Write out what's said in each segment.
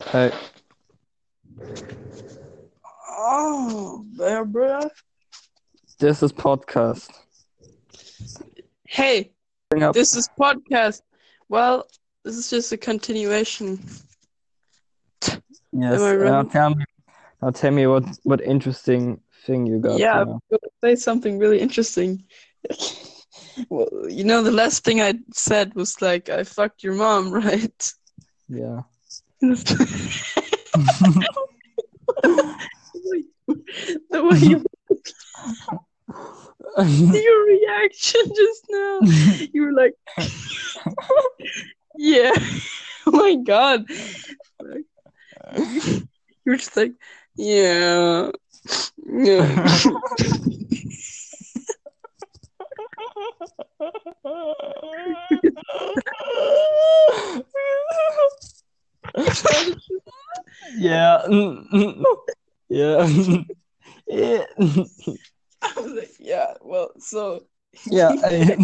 Hey, Oh, there, bruh. this is podcast. Hey, this is podcast. Well, this is just a continuation. Yes. Uh, now tell me. Now tell me what what interesting thing you got. Yeah, you I'm know. gonna say something really interesting. Well, you know, the last thing I said was like, I fucked your mom, right? Yeah. The way you, your reaction just now, you were like, yeah, oh my god, you were just like, yeah, yeah. Yeah. Mm, mm, mm. yeah. yeah. I was like, yeah, well, so yeah. I-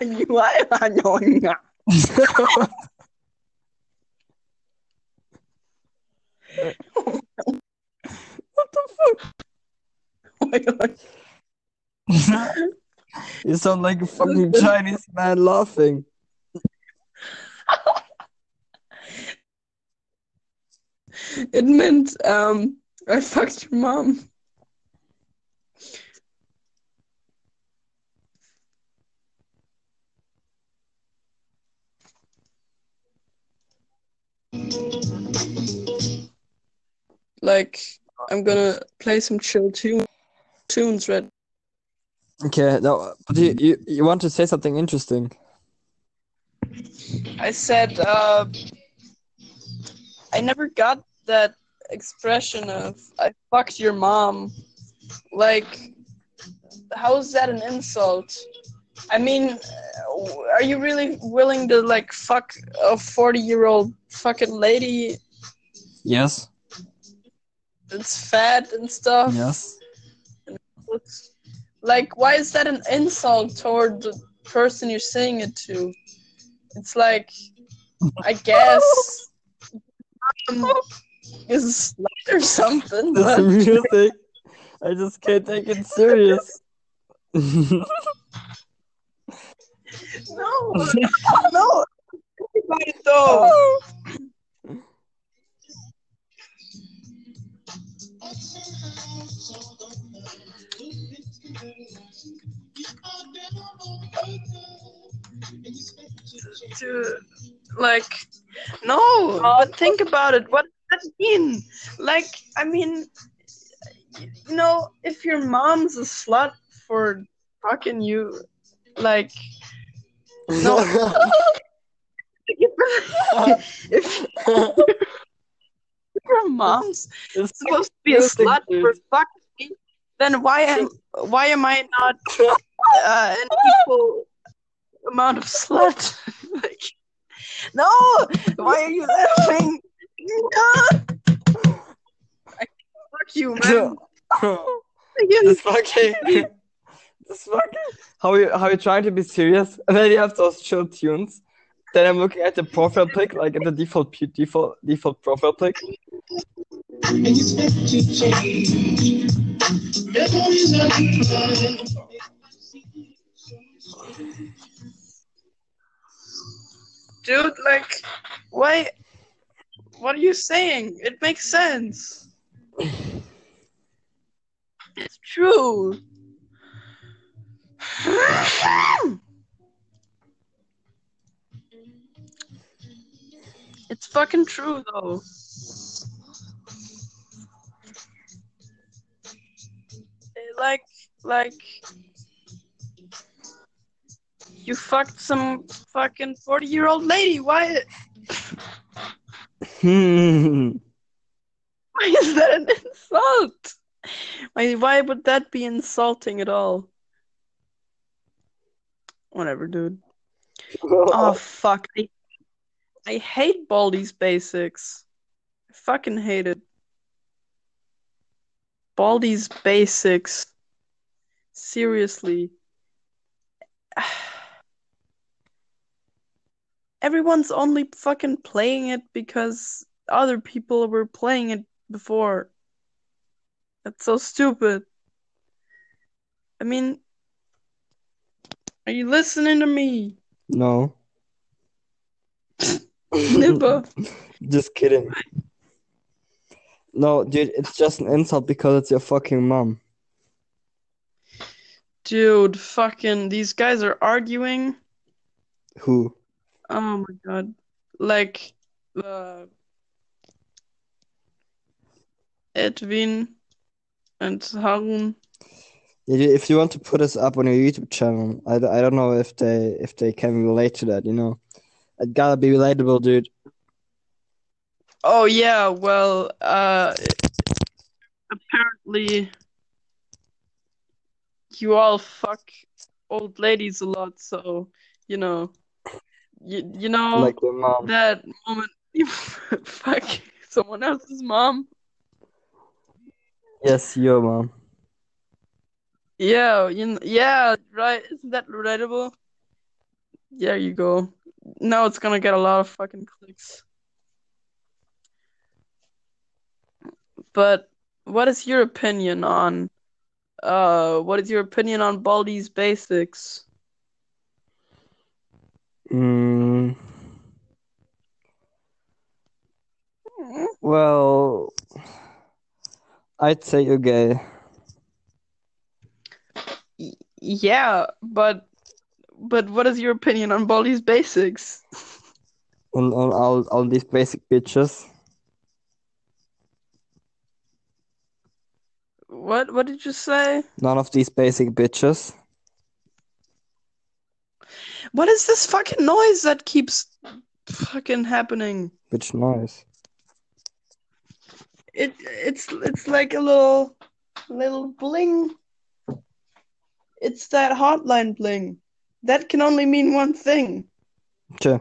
I knew I, I know. what the Oh my god. you sound like a fucking Chinese man laughing. It meant um I fucked your mom. Like I'm gonna play some chill tune tunes right Okay, now, but you, you you want to say something interesting? I said uh I never got that expression of I fucked your mom. Like how is that an insult? I mean, uh, are you really willing to like fuck a 40-year-old fucking lady Yes. It's fat and stuff? Yes. It's- Like why is that an insult toward the person you're saying it to? It's like I guess um, is a slut or something. This But music, I just can't take it serious. no, no. Think about it though. To like, no. But think about it. What that mean? Like, I mean, you know, if your mom's a slut for fucking you, like, no. if your mom's It's supposed to be a slut dude. for fucking me, then why am why am I not uh, an equal amount of slut? like, no, why are you laughing? I fuck you, man. this fucking, this fucking. How you how you trying to be serious, and then you have those chill tunes. Then I'm looking at the profile pic, like at the default default default profile pic. and expect to change. Memories are decline. Dude, like, why? What are you saying? It makes sense. It's true. It's fucking true though. Like, like, you fucked some fucking forty-year-old lady. Why? Hmm. Why is that an insult? Why, why would that be insulting at all? Whatever, dude. Oh fuck. I, I hate Baldi's basics. I fucking hate it. Baldi's basics. Seriously. everyone's only fucking playing it because other people were playing it before. That's so stupid. I mean, are you listening to me? No. Nipper. Just kidding. No, dude, it's just an insult because it's your fucking mom. Dude, fucking, these guys are arguing. Who? Oh my god. Like, uh, Edwin and Harun. If you want to put us up on your YouTube channel, I, I don't know if they if they can relate to that, you know. It gotta be relatable, dude. Oh yeah, well, uh, apparently you all fuck old ladies a lot, so you know, you you know Like your mom. that moment you fuck someone else's mom. Yes, your mom. Yeah, you yeah, right. Isn't that relatable? There you go. Now it's gonna get a lot of fucking clicks. But what is your opinion on uh what is your opinion on Baldi's Basics? Mm, well, I'd say you're gay. Yeah, but but what is your opinion on Baldi's Basics? On on all all these basic bitches. What what did you say? None of these basic bitches. What is this fucking noise that keeps fucking happening? Which noise? It it's it's like a little little bling. It's that hotline bling. That can only mean one thing. Sure.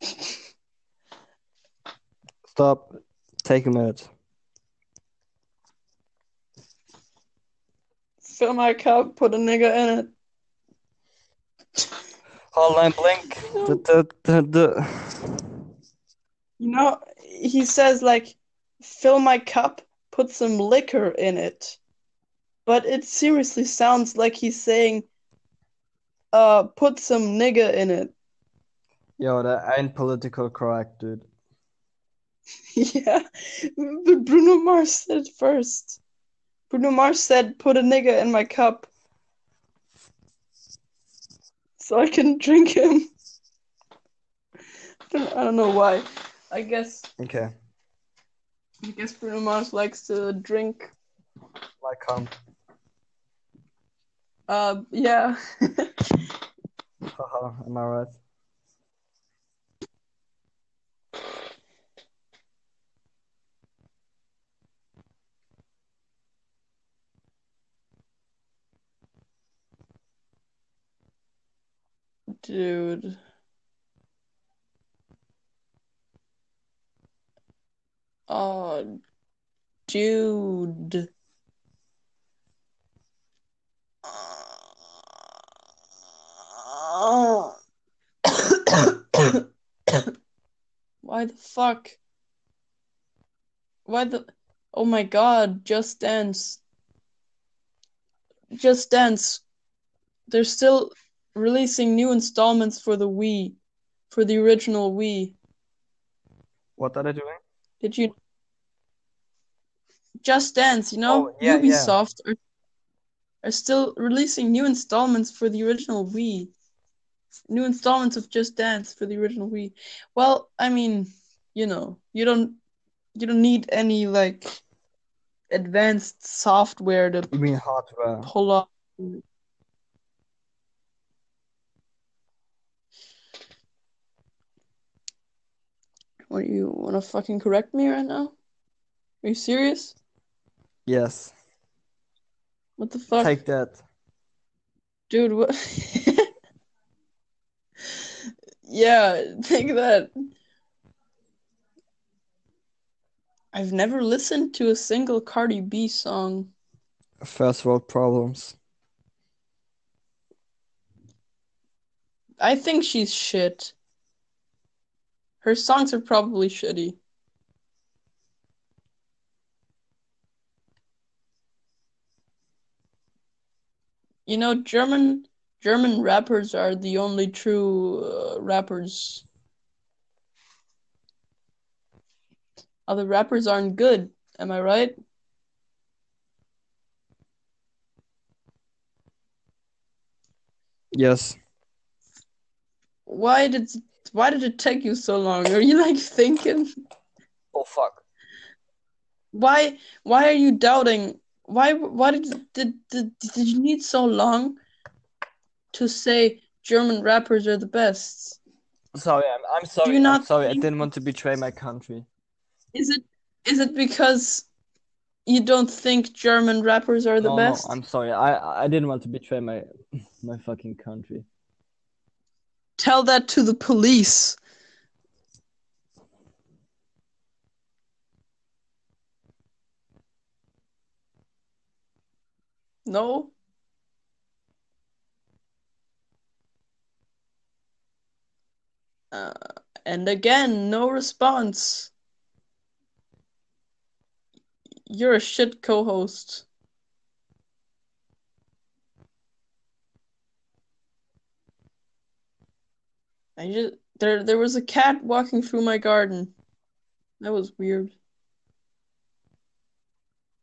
Stop. Take a minute. Fill my cup, put a nigga in it. Hotline bling. The, the, the, the. You know, he says like, fill my cup, put some liquor in it. But it seriously sounds like he's saying, uh, put some nigga in it. Yo, that ain't political correct, dude. Yeah, but Bruno Mars said it first. Bruno Mars said, put a nigga in my cup. So I can drink him. I don't, know why. I guess Okay. I guess Bruno Mars likes to drink. Like um. Uh, yeah. Haha, am I right? Dude. Oh, dude. Why the fuck? Why the... Oh my god, Just Dance. Just Dance. They're still releasing new installments for the Wii, for the original Wii. What are they doing? Did you? Just Dance, you know, Oh, yeah, yeah. Ubisoft are are still releasing new installments for the original Wii. New installments of Just Dance for the original Wii. Well, I mean, you know, you don't you don't need any like advanced software to You mean hardware? pull off. What you want to fucking correct me right now? Are you serious? Yes. What the fuck? Take that. Dude, what? Yeah, take that. I've never listened to a single Cardi B song. First world problems. I think she's shit. Her songs are probably shitty. You know, German German rappers are the only true uh, rappers. Other rappers aren't good. Am I right? Yes. Why did why did it take you so long? Are you like thinking? Oh fuck. Why why are you doubting? Why why did did did, did you need so long to say German rappers are the best? Sorry, I'm, I'm sorry. you I'm not sorry. I didn't want to betray my country. Is it is it because you don't think German rappers are the no, best? no, I'm sorry. I I didn't want to betray my my fucking country. Tell that to the police. No? Uh, and again, no response. You're a shit co-host. I just there there was a cat walking through my garden. That was weird.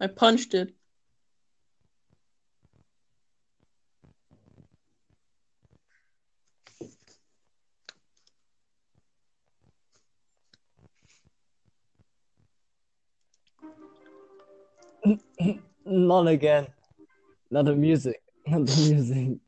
I punched it. Not again. Not the music. Not the music.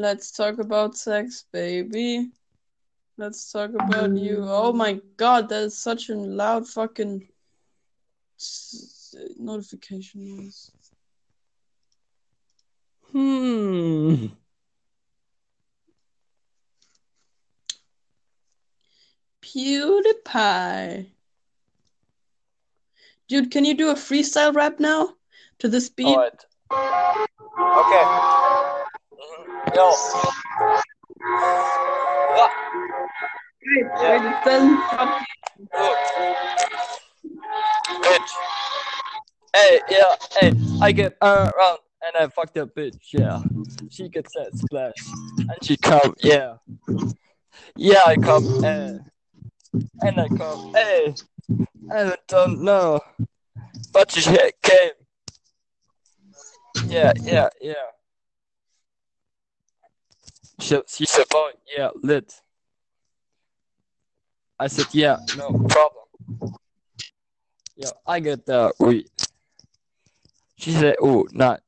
Let's talk about sex, baby. Let's talk about you. Oh my god, that is such a loud fucking notification noise. Hmm. PewDiePie. Dude, can you do a freestyle rap now? To this beat? Alright. Okay. Yo. Ah, Wait, wait, it doesn't stop. Bitch. Hey, yeah, hey, I get around and I fuck that bitch, yeah. She gets that splash. And she come, yeah. Yeah, I come, eh. And I come, hey. I don't know. But she came. Yeah, yeah, yeah. She, said, boy, yeah, lit. I said, yeah, no problem. Yeah, I get that weed. She said, oh, not